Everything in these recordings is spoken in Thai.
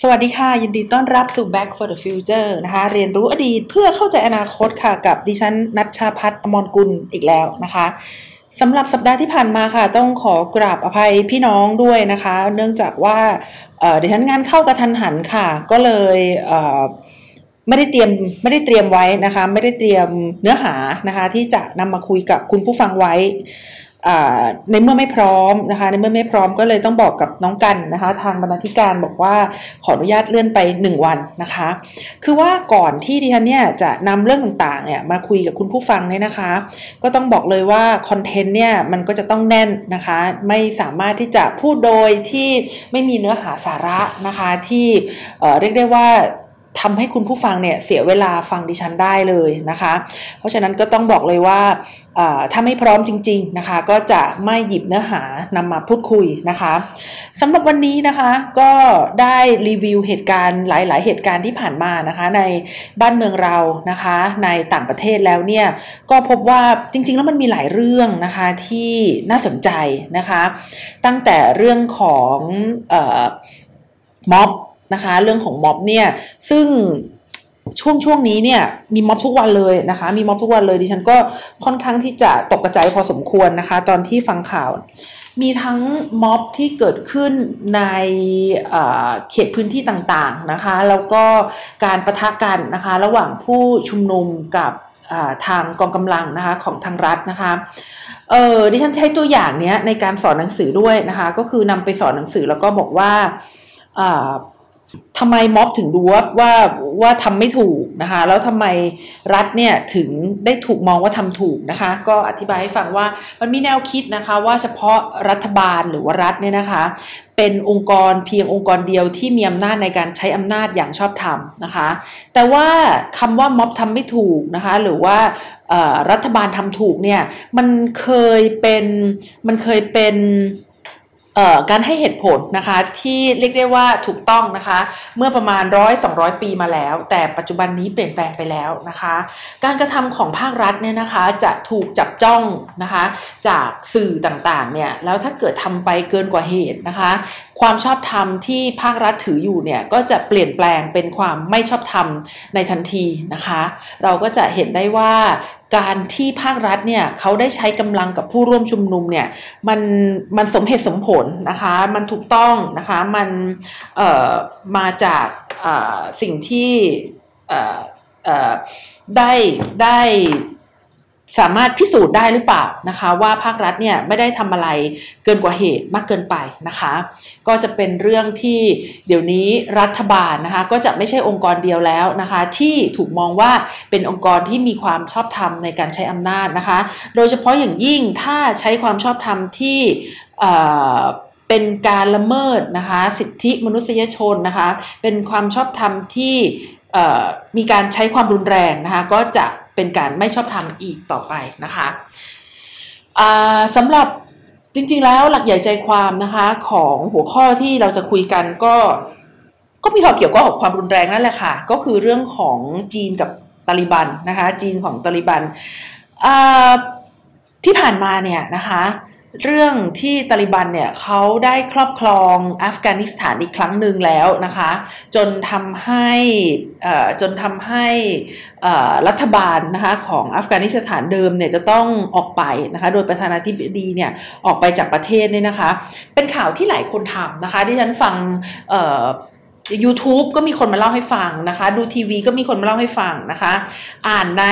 สวัสดีค่ะ ยินดีต้อนรับสู่ Back for the Future นะคะ เรียนรู้อดีตเพื่อเข้าใจอนาคตค่ะ กับดิฉันนัชชาพัฒน์อมรกุลอีกแล้วนะคะสำหรับสัปดาห์ที่ผ่านมาค่ะ ต้องขอกราบอภัยพี่น้องด้วยนะคะ เนื่องจากว่าดิฉันงานเข้ากระทันหันค่ะ ก็เลยไม่ได้เตรียมไม่ได้เตรียมไว้นะคะ ไม่ได้เตรียมเนื้อหานะคะ ที่จะนำมาคุยกับคุณผู้ฟังไว้ ในเมื่อไม่พร้อมนะคะ ในเมื่อไม่พร้อมก็เลยต้องบอกกับน้องกันนะคะ ทางบรรณาธิการบอกว่าขออนุญาตเลื่อนไป 1 วันนะคะ คือว่าก่อนที่ดิฉันเนี่ยจะนำเรื่องต่างๆเนี่ยมาคุยกับคุณผู้ฟังเนี่ยนะคะ ก็ต้องบอกเลยว่าคอนเทนต์เนี่ยมันก็จะต้องแน่นนะคะ ไม่สามารถที่จะพูดโดยที่ไม่มีเนื้อหาสาระนะคะที่เรียกได้ว่า ทำให้คุณผู้ฟังเนี่ยเสียเวลาฟังดิฉันได้เลยนะคะ เพราะฉะนั้นก็ต้องบอกเลยว่าถ้าไม่พร้อมจริง ๆนะคะ ก็จะไม่หยิบเนื้อหานำมาพูดคุยนะคะสำหรับวันนี้นะคะก็ได้รีวิวเหตุการณ์หลาย ๆ เหตุการณ์ที่ผ่านมานะคะ ในบ้านเมืองเรานะคะ ในต่างประเทศแล้วเนี่ยก็พบว่าจริง ๆ แล้วมันมีหลายเรื่องนะคะที่น่าสนใจนะคะ ตั้งแต่เรื่องของม็อบ นะคะ เรื่องของม็อบเนี่ย ซึ่งช่วงช่วงนี้เนี่ยมีม็อบทุกวันเลยนะคะ มีม็อบทุกวันเลยดิฉันก็ค่อนข้างที่จะตกกระจายพอสมควรนะคะ ตอนที่ฟังข่าว มีทั้งม็อบที่เกิดขึ้นในเขตพื้นที่ต่างๆนะคะ แล้วก็การประทะกันนะคะ ระหว่างผู้ชุมนุมกับทางกองกำลังนะคะของทางรัฐนะคะเออดิฉันใช้ตัวอย่างเนี้ยในการสอนหนังสือด้วยนะคะ ก็คือนำไปสอนหนังสือแล้วก็บอกว่า ทำไมม็อบถึงดูว่าว่าว่าทำไม่ถูกนะคะ แล้วทำไมรัฐเนี่ยถึงได้ถูกมองว่าทำถูกนะคะ ก็อธิบายให้ฟังว่ามันมีแนวคิดนะคะว่าเฉพาะรัฐบาลหรือว่ารัฐเนี่ยนะคะ เป็นองค์กรเพียงองค์กรเดียวที่มีอำนาจในการใช้อำนาจอย่างชอบธรรมนะคะ แต่ว่าคำว่าม็อบทำไม่ถูกนะคะ หรือว่ารัฐบาลทำถูกเนี่ยมันเคยเป็นมันเคยเป็น การให้เหตุผลนะคะที่เรียกได้ว่าถูกต้องนะคะ เมื่อประมาณร้อยสองปีมาแล้ว แต่ปัจจุบันนี้เปลี่ยนแปลงไปแล้วนะคะ การกระทำของภาครัฐเนี่ยนะคะจะถูกจับจ้องนะคะจากสื่อต่างๆเนี่ยแล้วถ้าเกิดทำไปเกินกว่าเหตุนะคะ ความชอบธรรมที่ภาครัฐถืออยู่เนี่ยก็จะเปลี่ยนแปลงเป็นความไม่ชอบธรรมในทันทีนะคะ เราก็จะเห็นได้ว่าการที่ภาครัฐเนี่ยเขาได้ใช้กำลังกับผู้ร่วมชุมนุมเนี่ยมันมันสมเหตุสมผลนะคะมันถูกต้องนะคะมันเอ่อมาจากสิ่งที่ได้ได้ สามารถพิสูจน์ได้หรือเปล่านะคะ ว่าภาครัฐเนี่ยไม่ได้ทำอะไรเกินกว่าเหตุมากเกินไปนะคะ ก็จะเป็นเรื่องที่เดี๋ยวนี้รัฐบาลนะคะก็จะไม่ใช่องค์กรเดียวแล้วนะคะ ที่ถูกมองว่าเป็นองค์กรที่มีความชอบธรรมในการใช้อำนาจนะคะ โดยเฉพาะอย่างยิ่งถ้าใช้ความชอบธรรมที่เป็นการละเมิดนะคะสิทธิมนุษยชนนะคะ เป็นความชอบธรรมที่มีการใช้ความรุนแรงนะคะ ก็จะ เป็นการไม่ชอบธรรมอีกต่อไปนะคะสำหรับจริงๆแล้วหลักใหญ่ใจความนะคะของหัวข้อที่เราจะคุยกันก็ก็มีความเกี่ยวข้องกับความรุนแรงนั่นแหละค่ะ ก็คือเรื่องของจีนกับตาลิบันนะคะ จีนของตาลิบันที่ผ่านมาเนี่ยนะคะ เรื่องที่ตาลิบันเนี่ยเขาได้ครอบครองอัฟกานิสถานอีกครั้งหนึ่งแล้วนะคะ จนทำให้จนทำให้รัฐบาลนะคะของอัฟกานิสถานเดิมเนี่ยจะต้องออกไปนะคะโดยประธานาธิบดีเนี่ยออกไปจากประเทศเนี่ยนะคะ เป็นข่าวที่หลายคนทำนะคะที่ฉันฟัง YouTube ก็มีคนมาเล่าให้ฟังนะคะ ดูทีวีก็มีคนมาเล่าให้ฟังนะคะ อ่านใน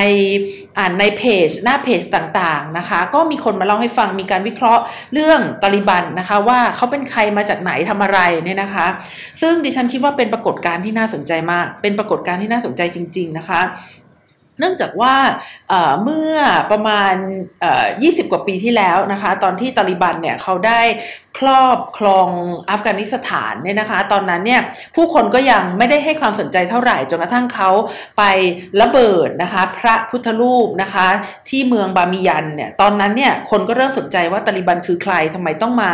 อ่านในเพจ หน้าเพจต่างๆนะคะ ก็มีคนมาเล่าให้ฟังมีการวิเคราะห์เรื่องตาลิบันนะคะ ว่าเขาเป็นใครมาจากไหนทำอะไรเนี่ยนะคะ ซึ่งดิฉันคิดว่าเป็นปรากฏการณ์ที่น่าสนใจมาก เป็นปรากฏการณ์ที่น่าสนใจจริง ๆนะคะ เนื่องจากว่าเมื่อประมาณ 20 กว่าปีที่แล้วนะคะ ตอนที่ตาลิบันเนี่ยเขาได้ครอบครองอัฟกานิสถานเนี่ยนะคะ ตอนนั้นเนี่ยผู้คนก็ยังไม่ได้ให้ความสนใจเท่าไหร่จนกระทั่งเขาไประเบิดนะคะ พระพุทธรูปนะคะ ที่เมืองบามิยันเนี่ยตอนนั้นเนี่ยคนก็เริ่มสนใจว่าตาลิบันคือใครทำไมต้องมา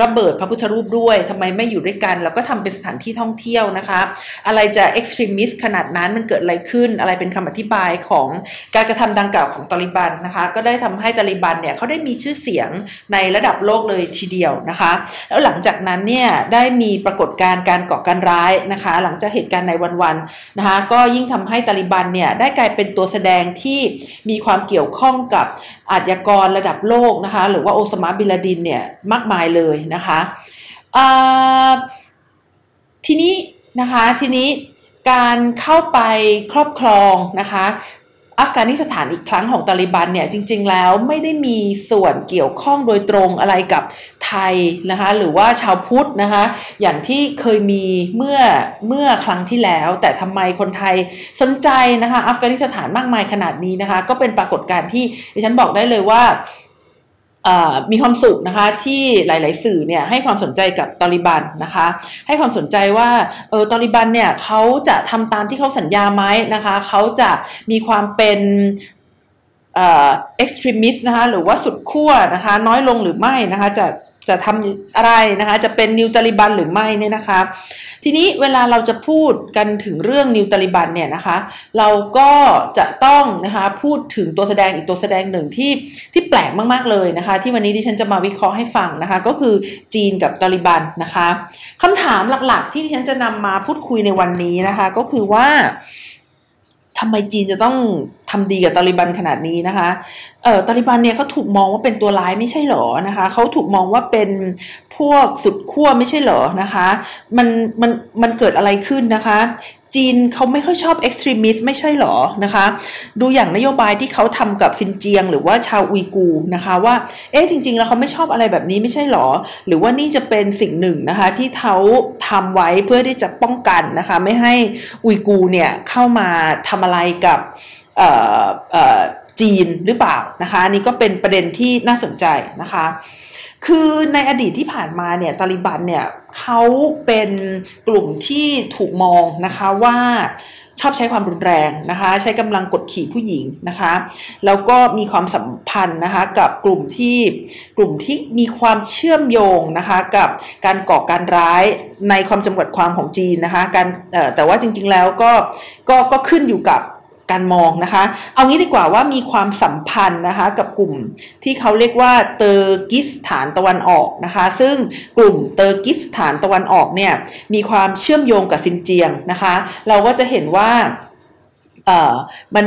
ระเบิดพระพุทธรูปด้วยทำไมไม่อยู่ด้วยกัน แล้วก็ทำเป็นสถานที่ท่องเที่ยวนะคะ อะไรจะ extremist ขนาดนั้นมันเกิดอะไรขึ้นอะไรเป็นคำอธิบายของการกระทำดังกล่าวของตาลิบันนะคะ ก็ได้ทำให้ตาลิบันเนี่ยเขาได้มีชื่อเสียงในระดับโลกเลยทีเดียวนะคะ แล้วหลังจากนั้นเนี่ยได้มีปรากฏการณ์การก่อการร้ายนะคะ หลังจากเหตุการณ์ในวันๆนะคะ ก็ยิ่งทำให้ตาลิบันเนี่ยได้กลายเป็นตัวแสดงที่มีความเกี่ยวข้องกับอาชญากรระดับโลกนะคะ หรือว่าโอซามาบิลาดินเนี่ยมากมายเลยนะคะทีนี้นะคะทีนี้ การเข้าไปครอบครองนะคะอัฟกานิสถานอีกครั้งของตาลิบันเนี่ยจริง ๆ แล้วไม่ได้มีส่วนเกี่ยวข้องโดยตรงอะไรกับไทยนะคะหรือว่าชาวพุทธนะคะอย่างที่เคยมีเมื่อเมื่อครั้งที่แล้ว แต่ทำไมคนไทยสนใจนะคะอัฟกานิสถานมากมายขนาดนี้นะคะก็เป็นปรากฏการณ์ที่ดิฉันบอกได้เลยว่า มีความสุขนะคะที่หลาย ๆ สื่อเนี่ยให้ความสนใจกับตอริบันนะคะ ให้ความสนใจว่าเออตาลิบันเนี่ยเขาจะทำตามที่เขาสัญญาไหมนะคะเขาจะมีความเป็น extremist นะคะหรือว่าสุดขั้วนะคะน้อยลงหรือไม่นะคะจะจะทำอะไรนะคะจะเป็น new ตาลิบันหรือไม่เนี่ยนะคะ ทีนี้เวลาเราจะพูดกันถึงเรื่อง new ตาลิบันเนี่ยนะคะ เราก็จะต้องนะคะพูดถึงตัวแสดงอีกตัวแสดงหนึ่งที่ที่แปลกมากๆเลยนะคะ ที่วันนี้ดิฉันจะมาวิเคราะห์ให้ฟังนะคะ ก็คือจีนกับตาลิบันนะคะคำถามหลักๆ ที่ดิฉันจะนำมาพูดคุยในวันนี้นะคะ ก็คือว่า ทำไมจีนจะต้องทำดีกับตาลิบันขนาดนี้นะคะเอ่อตาลิบันเนี่ยเขาถูกมองว่าเป็นตัวร้ายไม่ใช่หรอนะคะเขาถูกมองว่าเป็นพวกสุดขั้วไม่ใช่หรอนะคะ มันมันมันเกิดอะไรขึ้นนะคะ จีนเขาไม่ค่อยชอบ extremist ไม่ใช่หรอนะคะ ดูอย่างนโยบายที่เขาทำกับซินเจียง หรือว่าชาวอุยกูนะคะว่าเอ๊ะจริง ๆ แล้วเขาไม่ชอบอะไรแบบนี้ไม่ใช่หรอ หรือว่านี่จะเป็นสิ่งหนึ่งนะคะที่เขาทำไว้เพื่อที่จะป้องกันนะคะไม่ให้อุยกูเนี่ยเข้ามาทำอะไรกับจีนหรือเปล่านะคะนี่ก็เป็นประเด็นที่น่าสนใจนะคะ คือในอดีตที่ผ่านมาเนี่ยตาลิบันเนี่ยเขาเป็นกลุ่มที่ถูกมองนะคะว่าชอบใช้ความรุนแรงนะคะ ใช้กำลังกดขี่ผู้หญิงนะคะ แล้วก็มีความสัมพันธ์นะคะกับกลุ่มที่กลุ่มที่มีความเชื่อมโยงนะคะกับการก่อการร้ายในความจำกัดความของจีนนะคะการแต่ว่าจริงๆแล้วก็ก็ก็ขึ้นอยู่กับ การมองนะคะ เอางี้ดีกว่าว่ามีความสัมพันธ์นะคะกับกลุ่มที่เขาเรียกว่าเตอร์กิสถานตะวันออกนะคะ ซึ่งกลุ่มเตอร์กิสถานตะวันออกเนี่ยมีความเชื่อมโยงกับซินเจียงนะคะ เราก็จะเห็นว่ามัน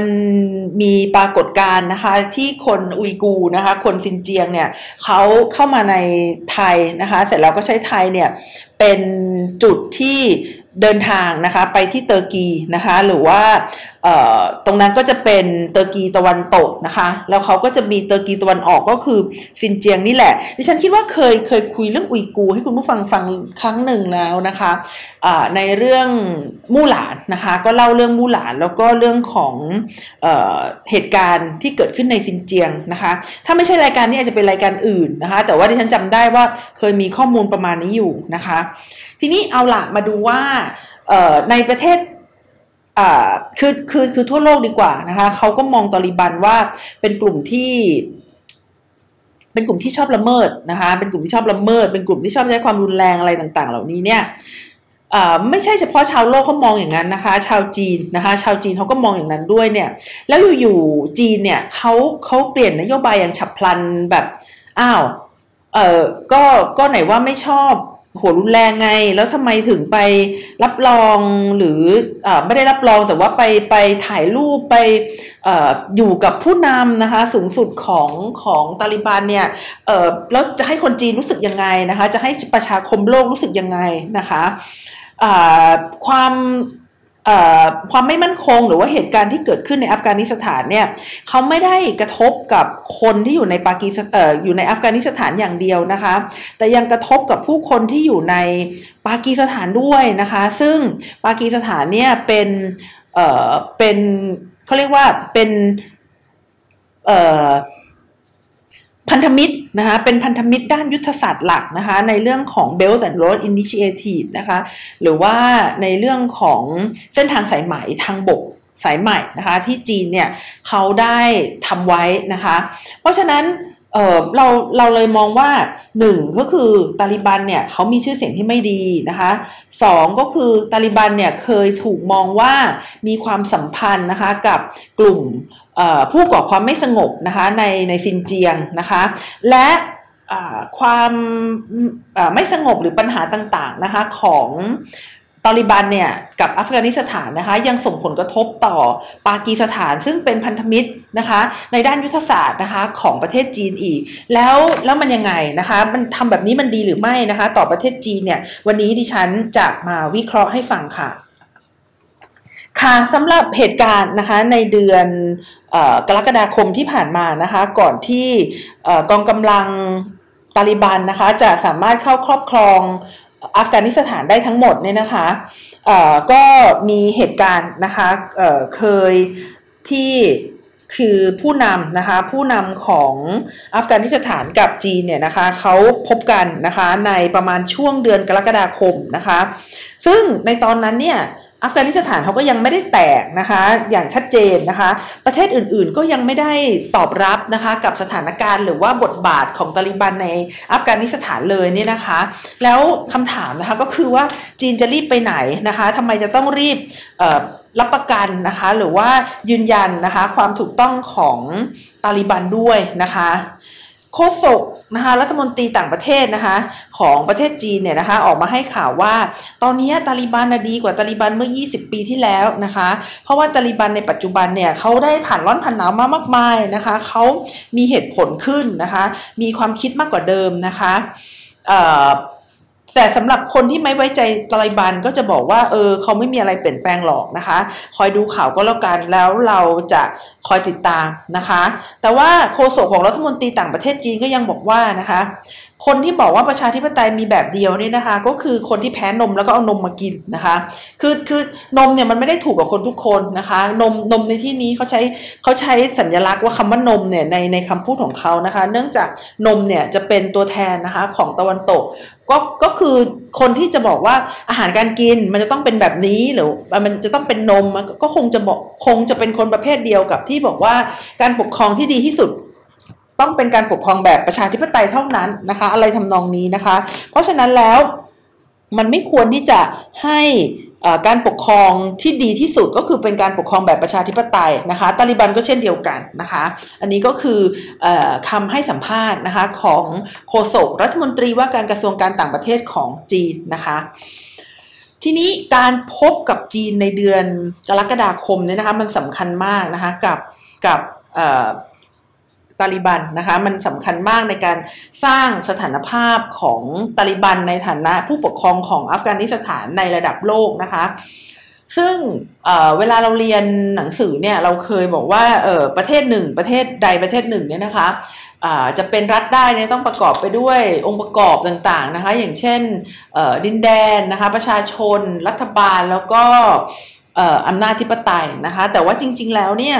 มีปรากฏการณ์นะคะที่คนอุยกูนะคะคนซินเจียงเนี่ยเขาเข้ามาในไทยนะคะ เสร็จแล้วก็ใช้ไทยเนี่ยเป็นจุดที่ เดินทางนะคะไปที่เตอร์กีนะคะหรือว่าตรงนั้นก็จะเป็นเตอร์กีตะวันตกนะคะแล้วเขาก็จะมีเตอร์กีตะวันออกก็คือซินเจียงนี่แหละดิฉันคิดว่าเคยเคยคุยเรื่องอุยกู ให้คุณผู้ฟังฟังครั้งหนึ่งแล้วนะคะในเรื่องมู่หลานนะคะก็เล่าเรื่องมู่หลานแล้วก็เรื่องของเอเหตุการณ์ที่เกิดขึ้นในซินเจียงนะคะถ้าไม่ใช่รายการนี้อาจจะเป็นรายการอื่นนะคะแต่ว่าดิฉันจำได้ว่าเคยมีข้อมูลประมาณนี้อยู่นะคะ ทีนี้เอาละมาดูว่าในประเทศคือคือคือทั่วโลกดีกว่านะคะเขาก็มองตอริบันว่าเป็นกลุ่มที่ เป็นกลุ่มที่ชอบละเมิดนะคะเป็นกลุ่มที่ชอบละเมิด เป็นกลุ่มที่ชอบใช้ความรุนแรงอะไรต่างๆ เหล่านี้เนี่ยไม่ใช่เฉพาะชาวโลกเขามองอย่างนั้นนะคะ ชาวจีนนะคะ ชาวจีนเขาก็มองอย่างนั้นด้วยเนี่ย แล้วอยู่ๆจีนเนี่ยเขาเขาเปลี่ยนนโยบายอย่างฉับพลันแบบอ้าวเออก็ก็ไหนว่าไม่ชอบ โหรุนแรงไง แล้วทำไมถึงไปรับรองหรืออไม่ได้รับรองแต่ว่าไปไปถ่ายรูปไปออยู่กับผู้นำนะคะสูงสุดของของตาลิบันเนี่ยแล้วจะให้คนจีนรู้สึกยังไงนะคะ จะให้ประชาคมโลกรู้สึกยังไงนะคะความ ความไม่มั่นคงหรือว่าเหตุการณ์ที่เกิดขึ้นในอัฟกานิสถานเนี่ยเขาไม่ได้กระทบกับคนที่อยู่ในปากีสถานอยู่ในอัฟกานิสถานอย่างเดียวนะคะ แต่ยังกระทบกับผู้คนที่อยู่ในปากีสถานด้วยนะคะ ซึ่งปากีสถานเนี่ยเป็นเอ่อเป็นเขาเรียกว่าเป็นเอ่อพันธมิตร นะคะเป็นพันธมิตรด้านยุทธศาสตร์หลักนะคะในเรื่องของ Belt and Road Initiative นะคะหรือว่าในเรื่องของเส้นทางสายไหมทางบกสายใหม่นะคะที่จีนเนี่ยเขาได้ทำไว้นะคะ เพราะฉะนั้นเเราเราเลยมองว่าหนึ่งก็คือตาลิบันเนี่ยเขามีชื่อเสียงที่ไม่ดีนะคะสองก็คือตาลิบันเนี่ยเคยถูกมองว่ามีความสัมพันธ์นะคะกับกลุ่ม ผู้ก่อความไม่สงบนะคะในในซินเจียงนะคะและความไม่สงบหรือปัญหาต่างๆนะคะของตอริบันเนี่ยกับอัฟกานิสถานนะคะยังส่งผลกระทบต่อปากีสถานซึ่งเป็นพันธมิตรนะคะในด้านยุทธศาสตร์นะคะของประเทศจีนอีก แล้วแล้วมันยังไงนะคะมันทำแบบนี้มันดีหรือไม่นะคะ ต่อประเทศจีนเนี่ยวันนี้ดิฉันจะมาวิเคราะห์ให้ฟังค่ะ ค่ะสำหรับเหตุการณ์นะคะในเดือนกรกฎาคมที่ผ่านมานะคะก่อนที่กองกำลังตาลิบันนะคะจะสามารถเข้าครอบครองอัฟกานิสถานได้ทั้งหมดเนี่ยนะคะก็มีเหตุการณ์นะคะเเคยที่คือผู้นำนะคะผู้นำของอัฟกานิสถานกับจีนเนี่ยนะคะเขาพบกันนะคะในประมาณช่วงเดือนกรกฎาคมนะคะ ซึ่งในตอนนั้นเนี่ย อัฟกานิสถานเขาก็ยังไม่ได้แตกนะคะ อย่างชัดเจนนะคะ ประเทศอื่นๆก็ยังไม่ได้ตอบรับนะคะ กับสถานการณ์หรือว่าบทบาทของตาลิบันในอัฟกานิสถานเลยเนี่ยนะคะ แล้วคำถามนะคะก็คือว่าจีนจะรีบไปไหนนะคะทำไมจะต้องรีบรับประกันนะคะ หรือว่ายืนยันนะคะ ความถูกต้องของตาลิบันด้วยนะคะ โฆษกนะคะรัฐมนตรีต่างประเทศนะคะของประเทศจีนเนี่ยนะคะออกมาให้ข่าวว่า ตอนนี้ตาลิบันดีกว่าตาลิบันเมื่อ 20 ปีที่แล้วนะคะ เพราะว่าตาลิบันในปัจจุบันเนี่ยเขาได้ผ่านร้อนผ่านหนาวมามากมายนะคะเขามีเหตุผลขึ้นนะคะ มีความคิดมากกว่าเดิมนะคะ แต่สำหรับคนที่ไม่ไว้ใจตาลิบันก็จะบอกว่าเออเขาไม่มีอะไรเปลี่ยนแปลงหรอกนะคะ คอยดูข่าวก็แล้วกันแล้วเราจะคอยติดตามนะคะ แต่ว่าโฆษกของรัฐมนตรีต่างประเทศจีนก็ยังบอกว่านะคะ คนที่บอกว่าประชาธิปไตยมีแบบเดียวนี่นะคะ ก็คือคนที่แพ้นมแล้วก็เอานมมากินนะคะ คือคือนมเนี่ยมันไม่ได้ถูกกับคนทุกคนนะคะ นมนมในที่นี้เขาใช้เขาใช้สัญลักษณ์ว่าคำว่านมเนี่ยในในคำพูดของเขานะคะ เนื่องจากนมเนี่ยจะเป็นตัวแทนนะคะของตะวันตกก็ก็คือคนที่จะบอกว่าอาหารการกินมันจะต้องเป็นแบบนี้หรือมันจะต้องเป็นนมก็คงจะบอกคงจะเป็นคนประเภทเดียวกับที่บอกว่าการปกครองที่ดีที่สุด ต้องเป็นการปกครองแบบประชาธิปไตยเท่านั้นนะคะ อะไรทำนองนี้นะคะ เพราะฉะนั้นแล้วมันไม่ควรที่จะให้การปกครองที่ดีที่สุดก็คือเป็นการปกครองแบบประชาธิปไตยนะคะตาลิบันก็เช่นเดียวกันนะคะ อันนี้ก็คืออคำให้สัมภาษณ์นะคะของโฆษกรัฐมนตรีว่าการกระทรวงการต่างประเทศของจีนนะคะทีนี้การพบกับจีนในเดือนกรกฎาคมเนี่ยนะคะมันสำคัญมากนะคะกับกับ ตาลิบันนะคะมันสำคัญมากในการสร้างสถานภาพของตาลิบันในฐานะผู้ปกครองของอัฟกานิสถานในระดับโลกนะคะ ซึ่งเเวลาเราเรียนหนังสือเนี่ยเราเคยบอกว่าประเทศหนึ่งประเทศใดประเทศหนึ่งเนี่ยนะคะจะเป็นรัฐได้เนี่ยต้องประกอบไปด้วยองค์ประกอบต่างๆนะคะอย่างเช่นดินแดนนะคะประชาชนรัฐบาลแล้วก็อำนาจธิปไตยนะคะแต่ว่าจริง ๆ แล้วเนี่ย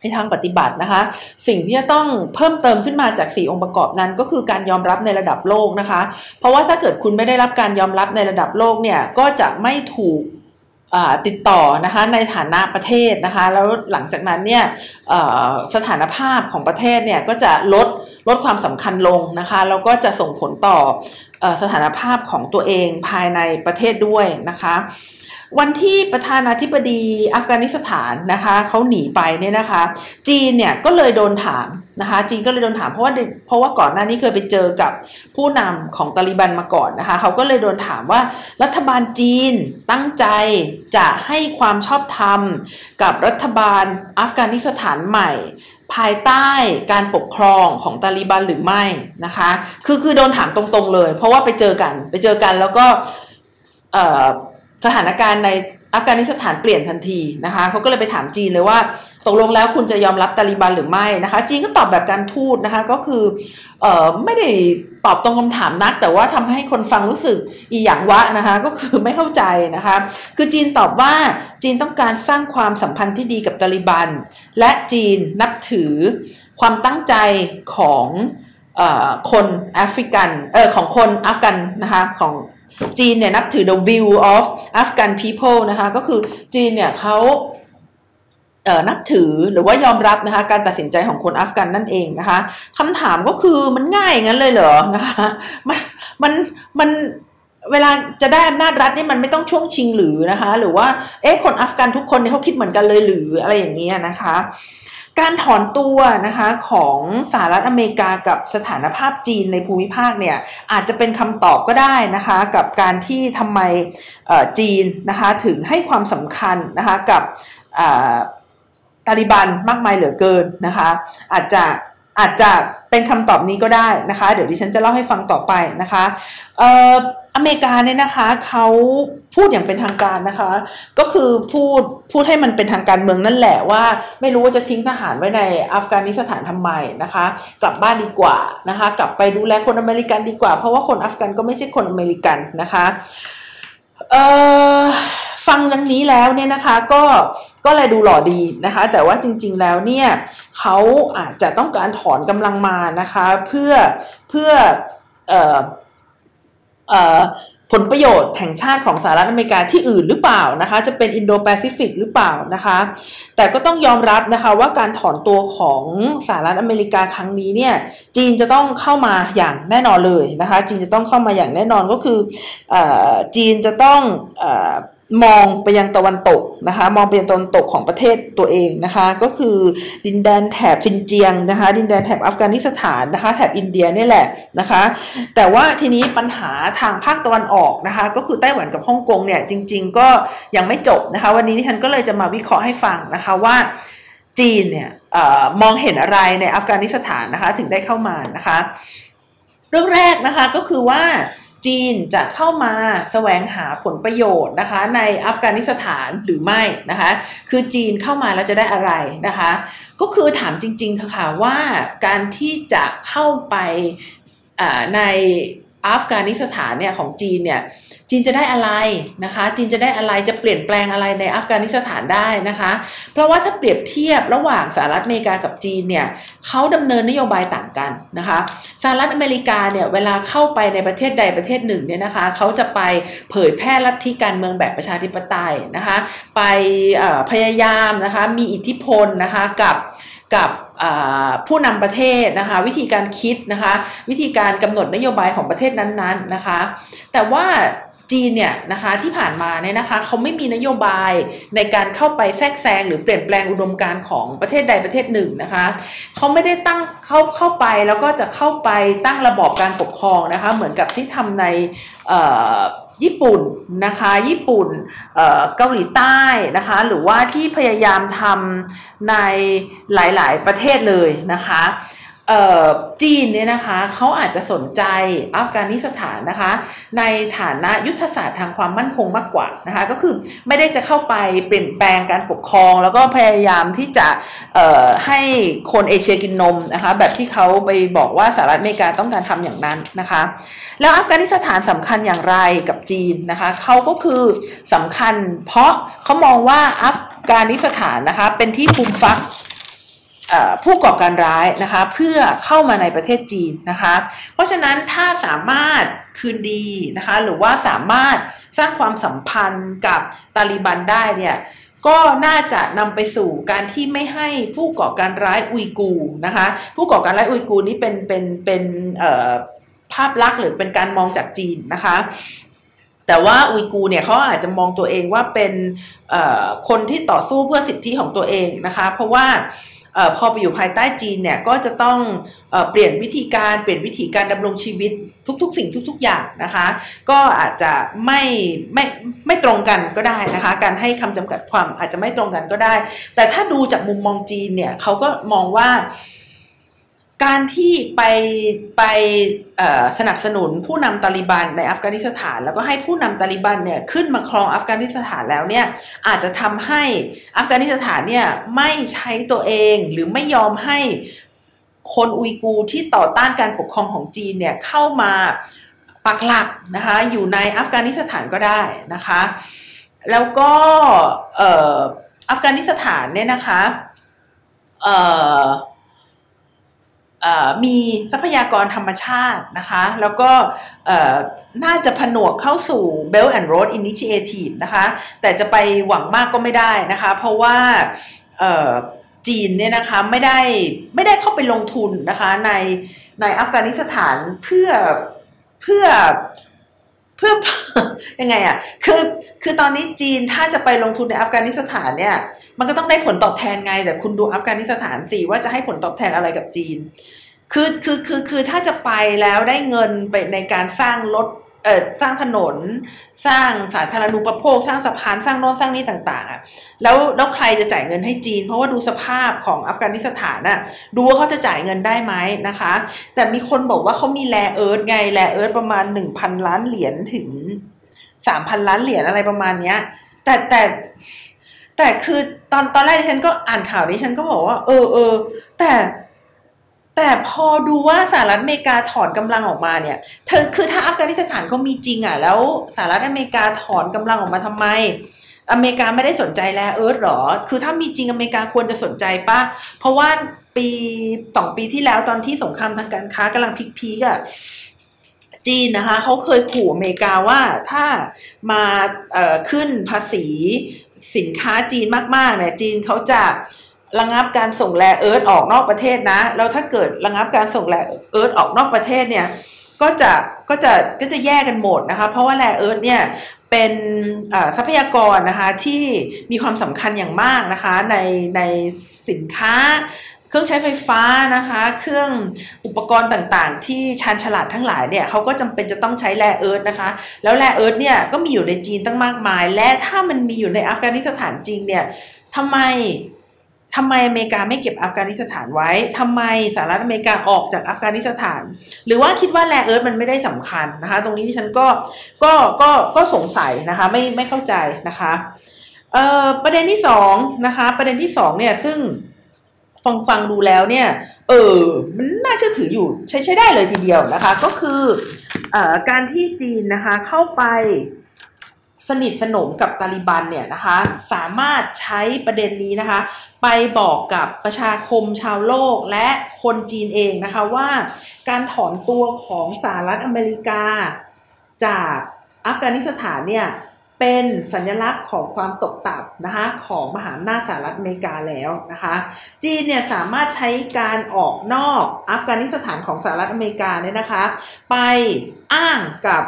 ในทางปฏิบัตินะคะ สิ่งที่จะต้องเพิ่มเติมขึ้นมาจาก 4 องค์ประกอบนั้น ก็คือการยอมรับในระดับโลกนะคะ เพราะว่าถ้าเกิดคุณไม่ได้รับการยอมรับในระดับโลกเนี่ยก็จะไม่ถูกติดต่อนะคะในฐานะประเทศนะคะ แล้วหลังจากนั้นเนี่ยสถานภาพของประเทศเนี่ยก็จะลดลดความสำคัญลงนะคะแล้วก็จะส่งผลต่อสถานภาพของตัวเองภายในประเทศด้วยนะคะ วันที่ประธานาธิบดีอัฟกานิสถานนะคะเขาหนีไปเนี่ยนะคะ จีนเนี่ยก็เลยโดนถามนะคะ จีนก็เลยโดนถามเพราะว่าเพราะว่าก่อนหน้านี้เคยไปเจอกับผู้นำของตาลิบันมาก่อนนะคะเขาก็เลยโดนถามว่ารัฐบาลจีนตั้งใจจะให้ความชอบธรรมกับรัฐบาลอัฟกานิสถานใหม่ ภายใต้การปกครองของตาลิบันหรือไม่นะคะ คือคือโดนถามตรงๆเลย เพราะว่าไปเจอกันไปเจอกันแล้วก็ สถานการณ์ในอัฟกานิสถานเปลี่ยนทันทีนะคะเขาก็เลยไปถามจีนเลยว่าตกลงแล้วคุณจะยอมรับตาลีบันหรือไม่นะคะ จีนก็ตอบแบบการทูตนะคะก็คือเอ่อไม่ได้ตอบตรงคำถามนัก แต่ว่าทำให้คนฟังรู้สึกอีหยังวะนะคะก็คือไม่เข้าใจนะคะคือจีนตอบว่าจีนต้องการสร้างความสัมพันธ์ที่ดีกับตาลีบัน และจีนนับถือความตั้งใจของ คนแอฟริกันเออของคนอัฟกันนะคะของจีนเนี่ยนับถือ the view of Afghan people นะคะก็คือจีนเนี่ยเขาเนับถือหรือว่ายอมรับนะคะการตัดสินใจของคนอัฟกันนั่นเองนะคะคำถามก็คือมันง่ายงั้นเลยเหรอนะคะมันมันมันเวลาจะได้อำนาจรัฐนี่มันไม่ต้องช่วงชิงหรือนะคะ หรือว่าเอ๊ะคนอัฟกันทุกคนเนี่ยเขาคิดเหมือนกันเลยหรืออะไรอย่างเงี้ยนะคะ การถอนตัวนะคะของสหรัฐอเมริกากับสถานภาพจีนในภูมิภาคเนี่ยอาจจะเป็นคำตอบก็ได้นะคะกับการที่ทำไมจีนนะคะถึงให้ความสำคัญนะคะกับตาลิบันมากมายเหลือเกินนะคะอาจจะอาจจะเป็นคำตอบนี้ก็ได้นะคะ เดี๋ยวดิฉันจะเล่าให้ฟังต่อไปนะคะ อเมริกาเนี่ยนะคะเขาพูดอย่างเป็นทางการนะคะ ก็คือพูดพูดให้มันเป็นทางการเมืองนั่นแหละว่า ไม่รู้ว่าจะทิ้งทหารไว้ในอัฟกานิสถานทำไมนะคะ กลับบ้านดีกว่านะคะ กลับไปดูแลคนอเมริกันดีกว่า เพราะว่าคนอัฟกันก็ไม่ใช่คนอเมริกันนะคะเอ่อฟังดังนี้แล้วเนี่ยนะคะก็ก็เลยดูหล่อดีนะคะ แต่ว่าจริงๆแล้วเนี่ยเขาอาจจะต้องการถอนกำลังมานะคะ เพื่อเพื่อเอ่อ ผลประโยชน์แห่งชาติของสหรัฐอเมริกาที่อื่นหรือเปล่านะคะ จะเป็นอินโดแปซิฟิกหรือเปล่านะคะ แต่ก็ต้องยอมรับนะคะว่าการถอนตัวของสหรัฐอเมริกาครั้งนี้เนี่ยจีนจะต้องเข้ามาอย่างแน่นอนเลยนะคะ จีนจะต้องเข้ามาอย่างแน่นอนก็คืออจีนจะต้องอ มองไปยังตะวันตกนะคะมองไปยังตะวันตกของประเทศตัวเองนะคะก็คือดินแดนแถบซินเจียงนะคะดินแดนแถบอัฟกานิสถานนะคะแถบอินเดียนี่แหละนะคะแต่ว่าทีนี้ปัญหาทางภาคตะวันออกนะคะก็คือไต้หวันกับฮ่องกงเนี่ยจริง ๆ ก็ยังไม่จบนะคะวันนี้ที่ฉันก็เลยจะมาวิเคราะห์ให้ฟังนะคะว่าจีนเนี่ยอมองเห็นอะไรในอัฟกานิสถานนะคะถึงได้เข้ามานะคะ เรื่องแรกนะคะก็คือว่า จีนจะเข้ามาแสวงหาผลประโยชน์นะคะในอัฟกานิสถานหรือไม่นะคะ คือจีนเข้ามาแล้วจะได้อะไรนะคะ ก็คือถามจริงๆค่ะว่าการที่จะเข้าไปใน อัฟกานิสถานเนี่ยของจีนเนี่ยจีนจะได้อะไรนะคะ จีนจะได้อะไรจะเปลี่ยนแปลงอะไรในอัฟกานิสถานได้นะคะ เพราะว่าถ้าเปรียบเทียบระหว่างสหรัฐอเมริกากับจีนเนี่ยเขาดำเนินนโยบายต่างกันนะคะสหรัฐอเมริกาเนี่ยเวลาเข้าไปในประเทศใดประเทศหนึ่งเนี่ยนะคะเขาจะไปเผยแพร่ลัทธิการเมืองแบบประชาธิปไตยนะคะ ไปพยายามนะคะมีอิทธิพลนะคะกับกับ ผู้นำประเทศนะคะ วิธีการคิดนะคะ วิธีการกำหนดนโยบายของประเทศนั้นๆนะคะ แต่ว่าจีนเนี่ยนะคะที่ผ่านมาเนี่ยนะคะเขาไม่มีนโยบายในการเข้าไปแทรกแซงหรือเปลี่ยนแปลงอุดมการณ์ของประเทศใดประเทศหนึ่งนะคะเขาไม่ได้ตั้งเข้าเข้าไปแล้วก็จะเข้าไปตั้งระบอบการปกครองนะคะเหมือนกับที่ทำใน ญี่ปุ่นนะคะญี่ปุ่นเกาหลีใต้นะคะหรือว่าที่พยายามทำในหลาย ๆ ประเทศเลยนะคะ จีนเนี่ยนะคะเขาอาจจะสนใจอัฟกานิสถานนะคะ ในฐานะยุทธศาสตร์ทางความมั่นคงมากกว่านะคะก็คือไม่ได้จะเข้าไปเปลี่ยนแปลงการปกครอง แล้วก็พยายามที่จะให้คนเอเชียกินนมนะคะแบบที่เขาไปบอกว่าสหรัฐอเมริกาต้องการทำอย่างนั้นนะคะ แล้วอัฟกานิสถานสำคัญอย่างไรกับจีนนะคะเขาก็คือสำคัญเพราะเขามองว่าอัฟกานิสถานนะคะเป็นที่ฟูมฟัก ผู้ก่อการร้ายนะคะเพื่อเข้ามาในประเทศจีนนะคะ เพราะฉะนั้นถ้าสามารถคืนดีนะคะหรือว่าสามารถสร้างความสัมพันธ์กับตาลีบันได้เนี่ยก็น่าจะนำไปสู่การที่ไม่ให้ผู้ก่อการร้ายอุยกูนะคะผู้ก่อการร้ายอุยกูนี้เป็นเป็นเป็นภาพลักษณ์หรือเป็นการมองจากจีนนะคะแต่ว่าอุยกูเนี่ยเขาอาจจะมองตัวเองว่าเป็นคนที่ต่อสู้เพื่อสิทธิของตัวเองนะคะ เพราะว่า พอไปอยู่ภายใต้จีนเนี่ยก็จะต้องเปลี่ยนวิธีการเปลี่ยนวิธีการดำรงชีวิตทุกๆ สิ่งทุก ๆ อย่างนะคะ ก็อาจจะไม่ไม่ไม่ตรงกันก็ได้นะคะ การให้คำจำกัดความอาจจะไม่ตรงกันก็ได้ แต่ถ้าดูจากมุมมองจีนเนี่ยเขาก็มองว่า การที่ไปไปสนับสนุนผู้นำตาลิบันในอัฟกานิสถาน แล้วก็ให้ผู้นำตาลิบันเนี่ยขึ้นมาครองอัฟกานิสถานแล้วเนี่ยอาจจะทำให้อัฟกานิสถานเนี่ยไม่ใช้ตัวเองหรือไม่ยอมให้คนอุยกูที่ต่อต้านการปกครองของจีนเนี่ยเข้ามาปักหลักนะคะอยู่ในอัฟกานิสถานก็ได้นะคะ แล้วก็อัฟกานิสถานเนี่ยนะคะ มีทรัพยากรธรรมชาตินะคะ แล้วก็น่าจะผนวกเข้าสู่ Belt and Road Initiative นะคะ แต่จะไปหวังมากก็ไม่ได้นะคะ เพราะว่าจีนเนี่ยนะคะไม่ได้ไม่ได้เข้าไปลงทุนนะคะในในอัฟกานิสถานเพื่อเพื่อ เพื่อยังไงอะ่ะคือคือตอนนี้จีนถ้าจะไปลงทุนในอัฟกานิสถานเนี่ย มันก็ต้องได้ผลตอบแทนไง แต่คุณดูอัฟกานิสถานสิว่าจะให้ผลตอบแทนอะไรกับจีน คือคือคือคือถ้าจะไปแล้วได้เงินไปในการสร้างรถ เออสร้างถนน สร้างสาธารณูปโภค สร้างสะพาน สร้างโน่นสร้างนี่ต่างๆอะแล้วแล้วใครจะจ่ายเงินให้จีน เพราะว่าดูสภาพของอัฟกานิสถานน่ะดูว่าเขาจะจ่ายเงินได้ไหมนะคะ แต่มีคนบอกว่าเขามีแลเอิร์ธไงแลเอิร์ธประมาณหนึ่งพันล้านเหรียญถึงสามพันล้านเหรียญอะไรประมาณเนี้ย แต่แต่แต่คือตอนตอนแรกที่ฉันก็อ่านข่าวนี้ฉันก็บอกว่า เออเออแต่ แต่พอดูว่าสหรัฐอเมริกาถอนกำลังออกมาเนี่ย เธอคือถ้าอัฟกานิสถานเขามีจริงอะ แล้วสหรัฐอเมริกาถอนกำลังออกมาทำไม อเมริกาไม่ได้สนใจแล้วเอิร์ธหรอ คือถ้ามีจริงอเมริกาควรจะสนใจปะเพราะว่าปีสองปีที่แล้วตอนที่สงครามทางการค้ากำลังพลิกๆอะจีนนะคะเขาเคยขู่อเมริกาว่าถ้ามาขึ้นภาษีสินค้าจีนมากๆเนี่ยจีนเขาจะ ระงับการส่งแร่เอิร์ธออกนอกประเทศนะ แล้วถ้าเกิดระงับการส่งแร่เอิร์ธออกนอกประเทศเนี่ยก็จะก็จะก็จะแยกกันหมดนะคะ เพราะว่าแร่เอิร์ธเนี่ยเป็นทรัพยากรนะคะที่มีความสำคัญอย่างมากนะคะในในสินค้า เครื่องใช้ไฟฟ้านะคะ เครื่องอุปกรณ์ต่างๆ ที่ชันฉลาดทั้งหลายเนี่ยเขาก็จำเป็นจะต้องใช้แร่เอิร์ธนะคะ แล้วแร่เอิร์ธเนี่ยก็มีอยู่ในจีนตั้งมากมาย และถ้ามันมีอยู่ในอัฟกานิสถานจริงเนี่ยทำไม ทำไมอเมริกาไม่เก็บอัฟกานิสถานไว้ทำไมสหรัฐอเมริกาออกจากอัฟกานิสถาน หรือว่าคิดว่าแร่เอิร์ธมันไม่ได้สำคัญนะคะ ตรงนี้ที่ฉันก็ก็ก็ก็สงสัยนะคะไม่ไม่เข้าใจนะคะเอ่อประเด็นที่สองนะคะประเด็นที่สองเนี่ยซึ่งฟังฟังดูแล้วเนี่ยเออมันน่าเชื่อถืออยู่ใช้ใช้ได้เลยทีเดียวนะคะ ก็คืออการที่จีนนะคะเข้าไป สนิทสนมกับตาลิบันเนี่ยนะคะสามารถใช้ประเด็นนี้นะคะ ไปบอกกับประชาคมชาวโลกและคนจีนเองนะคะว่าการถอนตัวของสหรัฐอเมริกา จากอัฟกานิสถานเนี่ยเป็นสัญลักษณ์ของความตกต่ำนะคะของมหาอำนาจสหรัฐอเมริกาแล้วนะคะจีนเนี่ยสามารถใช้การออกนอกอัฟกานิสถานของสหรัฐอเมริกาเนี่ยนะคะ ไปอ้างกับ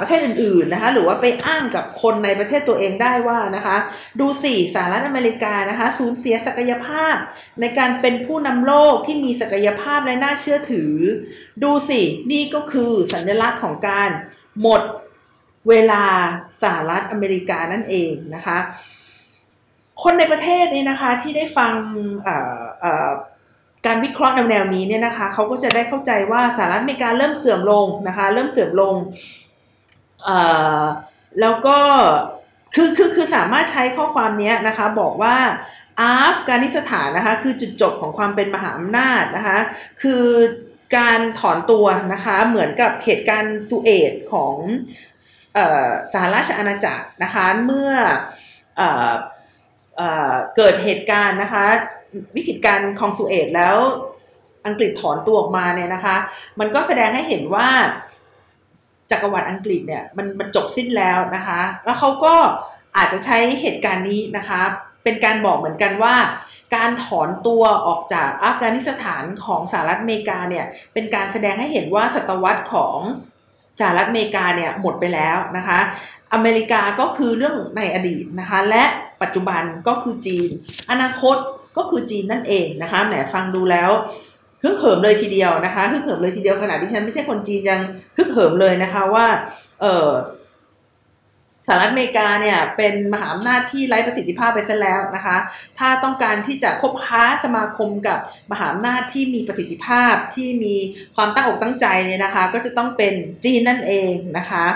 ประเทศอื่นๆนะคะหรือว่าไปอ้างกับคนในประเทศตัวเองได้ว่านะคะ ดูสิสหรัฐอเมริกานะคะสูญเสียศักยภาพ ในการเป็นผู้นำโลกที่มีศักยภาพและน่าเชื่อถือ ดูสินี่ก็คือสัญลักษณ์ของการหมดเวลาสหรัฐอเมริกานั่นเองนะคะ คนในประเทศนี้นะคะที่ได้ฟังการวิเคราะห์แนวนี้เนี่ยนะคะเขาก็จะได้เข้าใจว่าสหรัฐอเมริกาเริ่มเสื่อมลงนะคะ เริ่มเสื่อมลง แล้วก็คือคือคือสามารถใช้ข้อความนี้นะคะบอกว่าอัฟกานิสถานนะคะคือจุดจบของความเป็นมหาอำนาจนะคะคือการถอนตัวนะคะเหมือนกับเหตุการณ์สุเอตของสหราชอาณาจักรนะคะเมื่อเออเกิดเหตุการณ์นะคะวิกฤตการณ์ของสุเอตแล้วอังกฤษถอนตัวออกมาเนี่ยนะคะ มันก็แสดงให้เห็นว่า จักรวรรดิอังกฤษเนี่ยมันมันจบสิ้นแล้วนะคะ แล้วเขาก็อาจจะใช้เหตุการณ์นี้นะคะ เป็นการบอกเหมือนกันว่า การถอนตัวออกจากอัฟกานิสถานของสหรัฐอเมริกาเนี่ยเป็นการแสดงให้เห็นว่าศตวรรษของสหรัฐอเมริกาเนี่ยหมดไปแล้วนะคะ อเมริกาก็คือเรื่องในอดีตนะคะ และปัจจุบันก็คือจีน อนาคตก็คือจีนนั่นเองนะคะแหมฟังดูแล้ว ฮึกเหิมเลยทีเดียวนะคะฮึกเหิมเลยทีเดียวขนาดที่ฉันไม่ใช่คนจีนยังฮึกเหิมเลยนะคะว่าเออสหรัฐอเมริกาเนี่ยเป็นมหาอำนาจที่ไร้ประสิทธิภาพไปซะแล้วนะคะ ถ้าต้องการที่จะคบค้าสมาคมกับมหาอำนาจที่มีประสิทธิภาพที่มีความตั้งอกตั้งใจเนี่ยนะคะ ก็จะต้องเป็นจีนนั่นเองนะคะ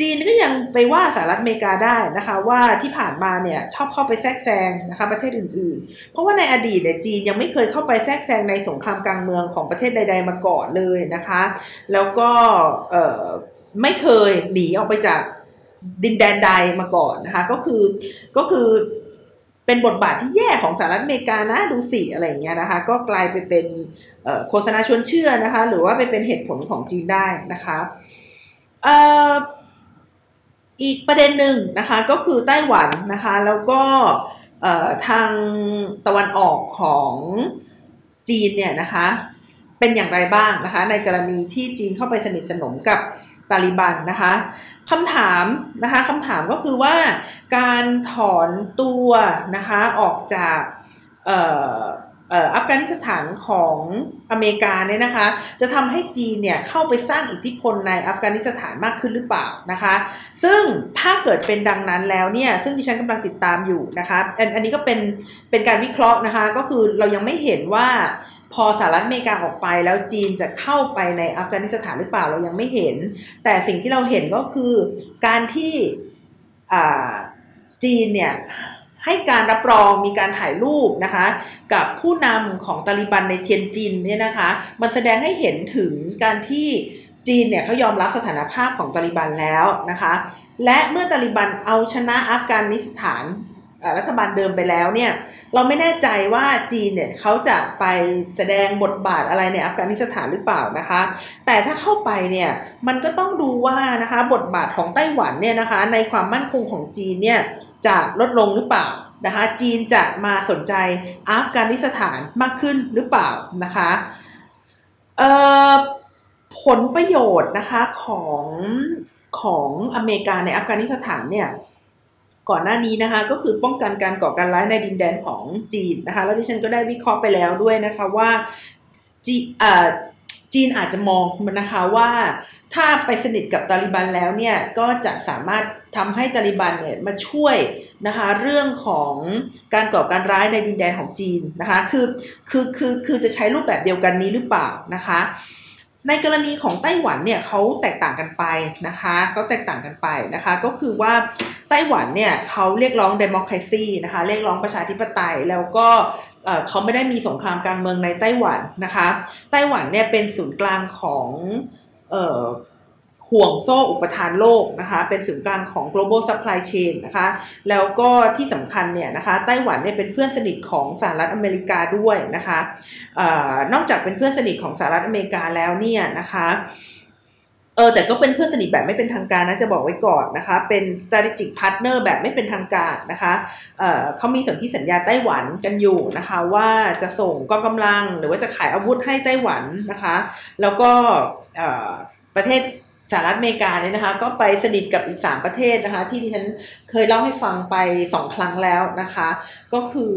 จีนก็ยังไปว่าสหรัฐอเมริกาได้นะคะว่าที่ผ่านมาเนี่ยชอบเข้าไปแทรกแซงนะคะประเทศอื่นๆ เพราะว่าในอดีตเนี่ยจีนยังไม่เคยเข้าไปแทรกแซงในสงครามกลางเมืองของประเทศใด ๆ มาก่อนเลยนะคะ แล้วก็ไม่เคยหนีออกไปจากดินแดนใดมาก่อนนะคะก็คือก็คือเป็นบทบาทที่แย่ของสหรัฐอเมริกานะดูสิอะไรเงี้ยนะคะก็กลายไปเป็นโฆษณาชวนเชื่อนะคะหรือว่าไปเป็นเหตุผลของจีนได้นะคะอี อีกประเด็นหนึ่งนะคะก็คือไต้หวันนะคะแล้วก็ทางตะวันออกของจีนเนี่ยนะคะเป็นอย่างไรบ้างนะคะในกรณีที่จีนเข้าไปสนิทสนมกับตาลิบันนะคะคำถามนะคะคำถามก็คือว่าการถอนตัวนะคะออกจาก อัฟกานิสถานของอเมริกาเนี่ยนะคะ จะทำให้จีนเนี่ยเข้าไปสร้างอิทธิพลในอัฟกานิสถานมากขึ้นหรือเปล่านะคะ ซึ่งถ้าเกิดเป็นดังนั้นแล้วเนี่ย ซึ่งดิฉันกำลังติดตามอยู่นะคะอันอันนี้ก็เป็นเป็นการวิเคราะห์นะคะ ก็คือเรายังไม่เห็นว่าพอสหรัฐอเมริกาออกไปแล้วจีนจะเข้าไปในอัฟกานิสถานหรือเปล่าเรายังไม่เห็น แต่สิ่งที่เราเห็นก็คือการที่จีนเนี่ย ให้การรับรองมีการถ่ายรูปนะคะ กับผู้นำของตาลิบันในเทียนจินเนี่ยนะคะ มันแสดงให้เห็นถึงการที่จีนเนี่ยเขายอมรับสถานภาพของตาลิบันแล้วนะคะ และเมื่อตาลิบันเอาชนะอัฟกานิสถานรัฐบาลเดิมไปแล้วเนี่ย เราไม่แน่ใจว่าจีนเนี่ยเขาจะไปแสดงบทบาทอะไรในอัฟกานิสถานหรือเปล่านะคะ แต่ถ้าเข้าไปเนี่ยมันก็ต้องดูว่านะคะบทบาทของไต้หวันเนี่ยนะคะ ในความมั่นคงของจีนเนี่ยจะลดลงหรือเปล่านะคะ จีนจะมาสนใจอัฟกานิสถานมากขึ้นหรือเปล่านะคะผลประโยชน์นะคะของของอเมริกาในอัฟกานิสถานเนี่ย ก่อนหน้านี้นะคะก็คือป้องกันการก่อการร้ายในดินแดนของจีนนะคะแล้วดิฉันก็ได้วิเคราะห์ไปแล้วด้วยนะคะว่าจีจีนอาจจะมองมันนะคะว่าถ้าไปสนิทกับตาลิบันแล้วเนี่ยก็จะสามารถทำให้ตาลิบันเนี่ยมาช่วยนะคะเรื่องของการก่อการร้ายในดินแดนของจีนนะคะคือคือคือคือจะใช้รูปแบบเดียวกันนี้หรือเปล่านะคะ ในกรณีของไต้หวันเนี่ยเขาแตกต่างกันไปนะคะเขาแตกต่างกันไปนะคะ ก็คือว่าไต้หวันเนี่ยเขาเรียกร้องเดโมคราซีนะคะเรียกร้องประชาธิปไตยแล้วก็เขาไม่ได้มีสงครามกลางเมืองในไต้หวันนะคะ ไต้หวันเนี่ยเป็นศูนย์กลางของ ห่วงโซ่อุปทานโลกนะคะ เป็นศูนย์กลางของ global supply chain นะคะ แล้วก็ที่สำคัญเนี่ยนะคะไต้หวันเนี่ยเป็นเพื่อนสนิทของสหรัฐอเมริกาด้วยนะคะออนอกจากเป็นเพื่อนสนิทของสหรัฐอเมริกาแล้วเนี่ยนะคะเออแต่ก็เป็นเพื่อนสนิทแบบไม่เป็นทางการนะจะบอกไว้ก่อนนะคะ เป็น strategic partner แบบไม่เป็นทางการนะคะเออเขามีสนธิสัญญาไต้หวันกันอยู่นะคะ ว่าจะส่งกองกำลังหรือว่าจะขายอาวุธให้ไต้หวันนะคะ แล้วก็ประเทศ หรัฐอเมริกาเนี่ยนะคะ ก็ไปสนิทกับอีก 3 ประเทศนะคะ ที่ที่ฉันเคยเล่าให้ฟังไป 2 ครั้งแล้วนะคะ ก็คือ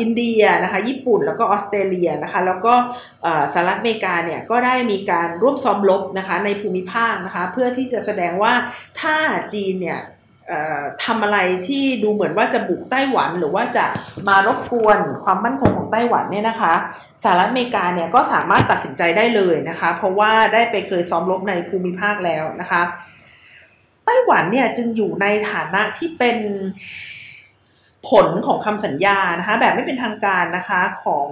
อินเดียนะคะ ญี่ปุ่นแล้วก็ออสเตรเลียนะคะ แล้วก็สหรัฐอเมริกาเนี่ยก็ได้มีการร่วมซ้อมรบนะคะในภูมิภาคนะคะ เพื่อที่จะแสดงว่าถ้าจีนเนี่ย ทำอะไรที่ดูเหมือนว่าจะบุกไต้หวันหรือว่าจะมารบกวนความมั่นคงของไต้หวันเนี่ยนะคะสหรัฐอเมริกาเนี่ยก็สามารถตัดสินใจได้เลยนะคะ เพราะว่าได้ไปเคยซ้อมรบในภูมิภาคแล้วนะคะ ไต้หวันเนี่ยจึงอยู่ในฐานะที่เป็นผลของคำสัญญานะคะแบบไม่เป็นทางการนะคะของ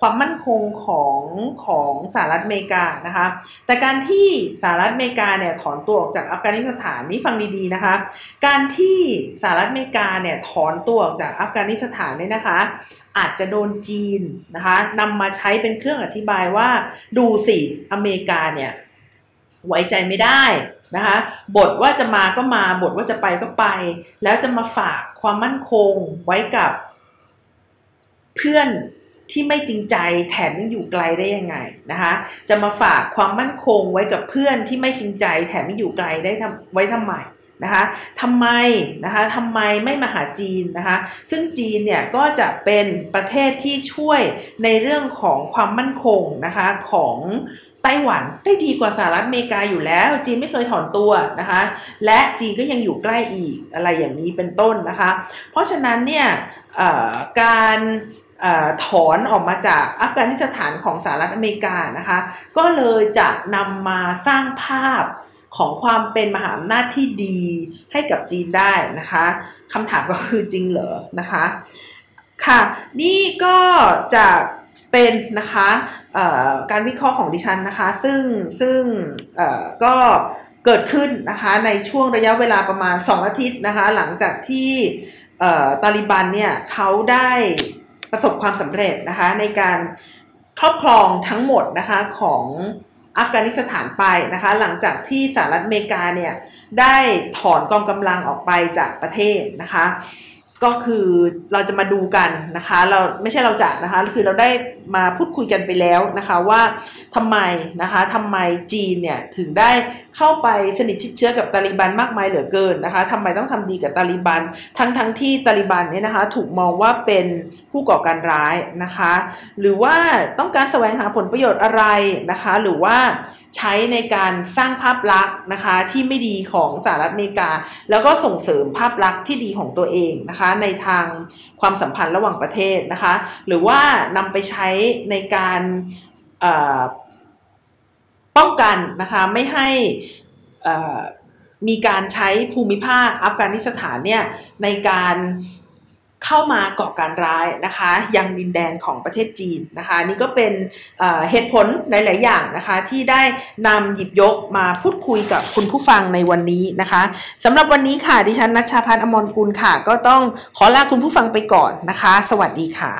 ความมั่นคงของของสหรัฐอเมริกานะคะ แต่การที่สหรัฐอเมริกาเนี่ยถอนตัวออกจากอัฟกานิสถานนี่ฟังดีๆนะคะ การที่สหรัฐอเมริกาเนี่ยถอนตัวออกจากอัฟกานิสถานเนี่ยนะคะ อาจจะโดนจีนนะคะนำมาใช้เป็นเครื่องอธิบายว่าดูสิอเมริกาเนี่ยไว้ใจไม่ได้นะคะบทว่าจะมาก็มาบทว่าจะไปก็ไป แล้วจะมาฝากความมั่นคงไว้กับเพื่อน ที่ไม่จริงใจแถมยังอยู่ไกลได้ยังไงนะคะ จะมาฝากความมั่นคงไว้กับเพื่อนที่ไม่จริงใจ แถมยังอยู่ไกลได้ทำไว้ทำไมนะคะทำไมนะคะทำไมไม่มาหาจีนนะคะ ซึ่งจีนเนี่ยก็จะเป็นประเทศที่ช่วยในเรื่องของความมั่นคงนะคะของไต้หวันได้ดีกว่าสหรัฐอเมริกาอยู่แล้ว จีนไม่เคยถอนตัวนะคะ และจีนก็ยังอยู่ใกล้อีกอะไรอย่างนี้เป็นต้นนะคะ เพราะฉะนั้นเนี่ยการ ถอนออกมาจากอัฟกานิสถานของสหรัฐอเมริกานะคะ ก็เลยจะนำมาสร้างภาพของความเป็นมหาอำนาจที่ดีให้กับจีนได้นะคะคำถามก็คือจริงเหรอนะคะค่ะนี่ก็จะเป็นนะคะการวิเคราะห์ของดิฉันนะคะ ซึ่งซึ่งก็เกิดขึ้นนะคะในช่วงระยะเวลาประมาณ 2 อาทิตย์นะคะ หลังจากที่ตาลิบันเนี่ยเขาได้ ประสบความสำเร็จนะคะในการครอบครองทั้งหมดนะคะของอัฟกานิสถานไปนะคะหลังจากที่สหรัฐอเมริกาเนี่ยได้ถอนกองกำลังออกไปจากประเทศนะคะ ก็คือเราจะมาดูกันนะคะ เราไม่ใช่เราจะนะคะคือเราได้มาพูดคุยกันไปแล้วนะคะว่าทำไมนะคะทำไมจีนเนี่ยถึงได้เข้าไปสนิทชิดเชื้อกับตาลิบันมากมายเหลือเกินนะคะทำไมต้องทำดีกับตาลิบัน ทั้งทั้งที่ตาลิบันเนี่ยนะคะถูกมองว่าเป็นผู้ก่อการร้ายนะคะ หรือว่าต้องการแสวงหาผลประโยชน์อะไรนะคะ หรือว่า ใช้ในการสร้างภาพลักษณ์นะคะที่ไม่ดีของสหรัฐอเมริกา แล้วก็ส่งเสริมภาพลักษณ์ที่ดีของตัวเองนะคะในทางความสัมพันธ์ระหว่างประเทศนะคะ หรือว่านำไปใช้ในการป้องกันนะคะไม่ให้มีการใช้ภูมิภาคอัฟกานิสถานเนี่ยในการ เข้ามาก่อการร้ายนะคะ ยังดินแดนของประเทศจีนนะคะ นี่ก็เป็นเหตุผลหลาย ๆ อย่างนะคะ ที่ได้นำหยิบยกมาพูดคุยกับคุณผู้ฟังในวันนี้นะคะสำหรับวันนี้ค่ะดิฉันนัชชาพัฒน์อมรกุลค่ะ ก็ต้องขอลาคุณผู้ฟังไปก่อนนะคะ สวัสดีค่ะ